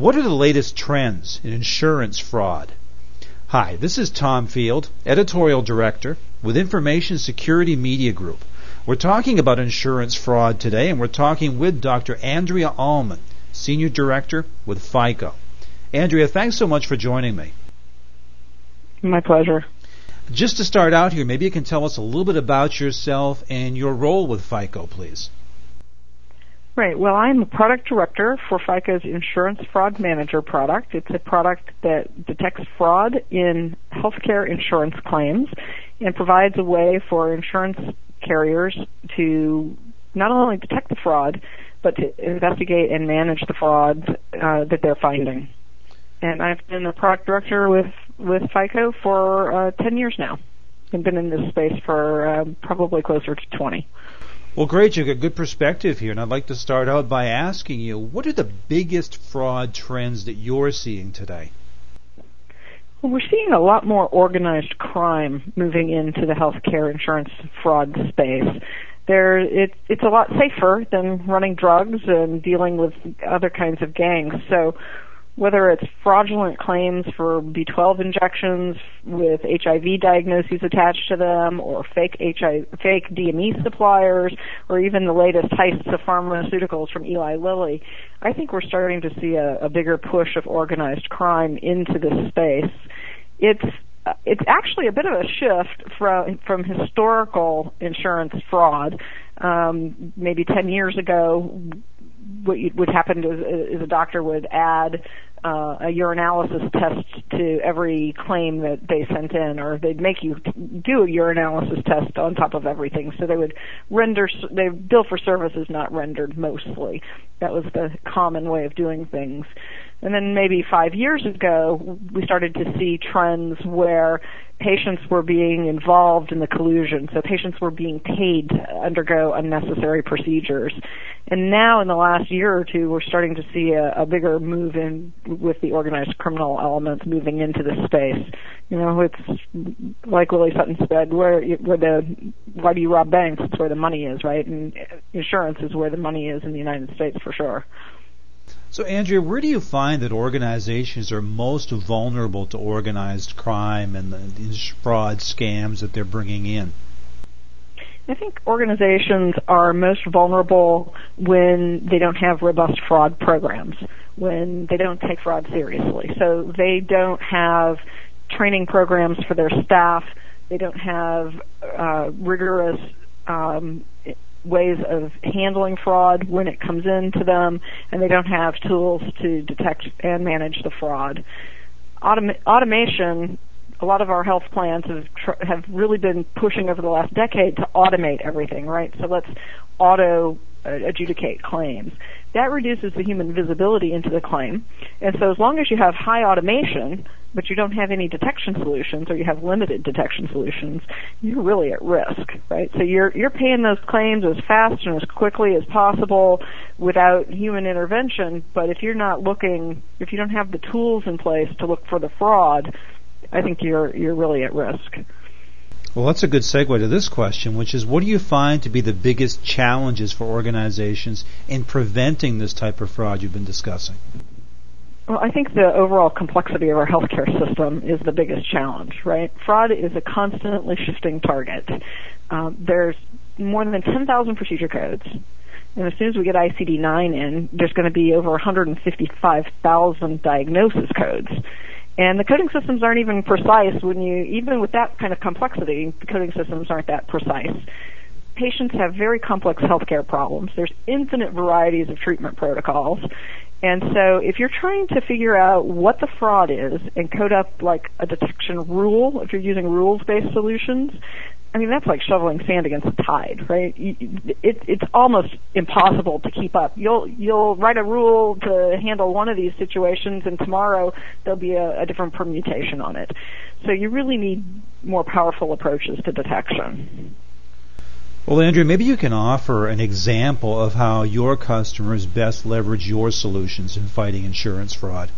What are the latest trends in insurance fraud? Hi, this is Tom Field, Editorial Director with Information Security Media Group. We're talking about insurance fraud today, and we're talking with Dr. Andrea Allman, Senior Director with FICO. Andrea, thanks so much for joining me. My pleasure. Just to start out here, maybe you can tell us a little bit about yourself and your role with FICO, please. Right. Well, I'm a product director for FICO's Insurance Fraud Manager product. It's a product that detects fraud in healthcare insurance claims and provides a way for insurance carriers to not only detect the fraud, but to investigate and manage the fraud uh, that they're finding. And I've been a product director with with FICO for uh, 10 years now, and been in this space for uh, probably closer to 20. Well, great. You've got good perspective here, and I'd like to start out by asking you, what are the biggest fraud trends that you're seeing today? Well, we're seeing a lot more organized crime moving into the healthcare insurance fraud space. There, it, it's a lot safer than running drugs and dealing with other kinds of gangs. So whether it's fraudulent claims for B12 injections with HIV diagnoses attached to them, or fake HIV, fake DME suppliers, or even the latest heists of pharmaceuticals from Eli Lilly, I think we're starting to see a, a bigger push of organized crime into this space. It's it's actually a bit of a shift from from historical insurance fraud. Um, maybe 10 years ago, what would happen is, is a doctor would add uh, a urinalysis test to every claim that they sent in, or they'd make you do a urinalysis test on top of everything. So they would render, they bill for services not rendered mostly. That was the common way of doing things. And then maybe five years ago, we started to see trends where patients were being involved in the collusion. So patients were being paid to undergo unnecessary procedures. And now in the last year or two, we're starting to see a, a bigger move in with the organized criminal elements moving into this space. You know, it's like Willie Sutton said, where, where the, why do you rob banks? It's where the money is, right? And insurance is where the money is in the United States for sure. So, Andrea, where do you find that organizations are most vulnerable to organized crime and the fraud scams that they're bringing in? I think organizations are most vulnerable when they don't have robust fraud programs, when they don't take fraud seriously. So they don't have training programs for their staff, they don't have uh, rigorous um, ways of handling fraud when it comes into them, and they don't have tools to detect and manage the fraud. Autom- automation, a lot of our health plans have tr- have really been pushing over the last decade to automate everything, right? So let's auto uh, adjudicate claims. That reduces the human visibility into the claim. And so as long as you have high automation, but you don't have any detection solutions or you have limited detection solutions, you're really at risk, right? So you're you're paying those claims as fast and as quickly as possible without human intervention, but if you're not looking if you don't have the tools in place to look for the fraud, I think you're you're really at risk. Well, that's a good segue to this question, which is what do you find to be the biggest challenges for organizations in preventing this type of fraud you've been discussing? Well, I think the overall complexity of our healthcare system is the biggest challenge, right? Fraud is a constantly shifting target. Um, there's more than 10,000 procedure codes. And as soon as we get ICD-9 in, there's going to be over 155,000 diagnosis codes. And the coding systems aren't even precise when you, even with that kind of complexity, the coding systems aren't that precise. Patients have very complex healthcare problems. There's infinite varieties of treatment protocols. And so if you're trying to figure out what the fraud is and code up like a detection rule, if you're using rules-based solutions, I mean, that's like shoveling sand against the tide, right? It, it's almost impossible to keep up. You'll you'll write a rule to handle one of these situations, and tomorrow there'll be a, a different permutation on it. So you really need more powerful approaches to detection. Well, Andrea, maybe you can offer an example of how your customers best leverage your solutions in fighting insurance fraud.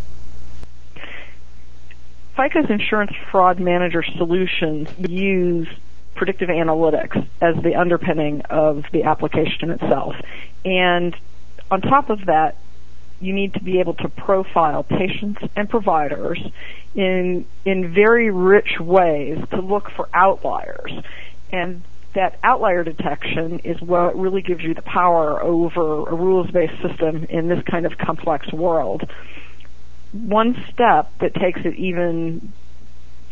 FICO's insurance fraud manager solutions use predictive analytics as the underpinning of the application itself. And on top of that, you need to be able to profile patients and providers in in very rich ways to look for outliers. And that outlier detection is what really gives you the power over a rules-based system in this kind of complex world. One step that takes it even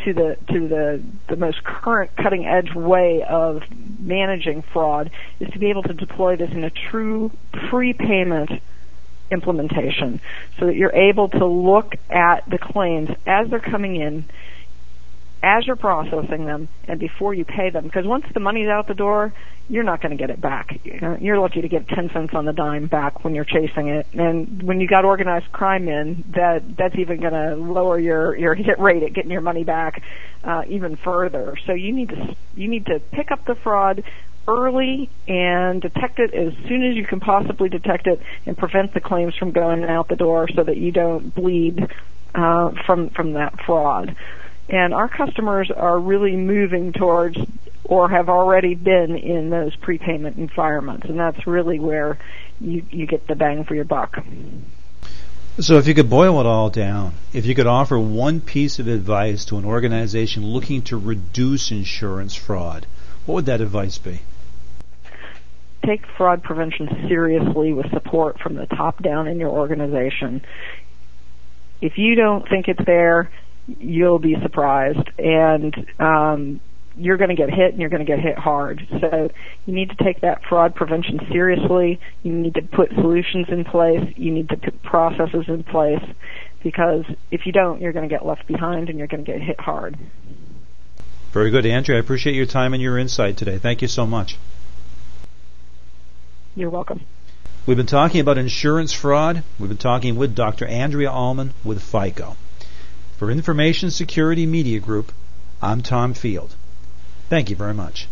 to the to the the most current cutting edge way of managing fraud is to be able to deploy this in a true prepayment implementation so that you're able to look at the claims as they're coming in as you're processing them and before you pay them because once the money's out the door you're not going to get it back. You're lucky to get 10 cents on the dime back when you're chasing it. And when you got organized crime in that that's even going to lower your your hit rate at getting your money back uh, even further. So you need to you need to pick up the fraud early and detect it as soon as you can possibly detect it and prevent the claims from going out the door so that you don't bleed uh, from from that fraud and our customers are really moving towards or have already been in those prepayment environments, and that's really where you, you get the bang for your buck. So, if you could boil it all down, if you could offer one piece of advice to an organization looking to reduce insurance fraud, what would that advice be? Take fraud prevention seriously with support from the top down in your organization. If you don't think it's there, you'll be surprised. And um, you're going to get hit and you're going to get hit hard. So you need to take that fraud prevention seriously. You need to put solutions in place. You need to put processes in place because if you don't, you're going to get left behind and you're going to get hit hard. Very good, Andrea. I appreciate your time and your insight today. Thank you so much. You're welcome. We've been talking about insurance fraud. We've been talking with Dr. Andrea Allman with FICO. For Information Security Media Group, I'm Tom Field. Thank you very much.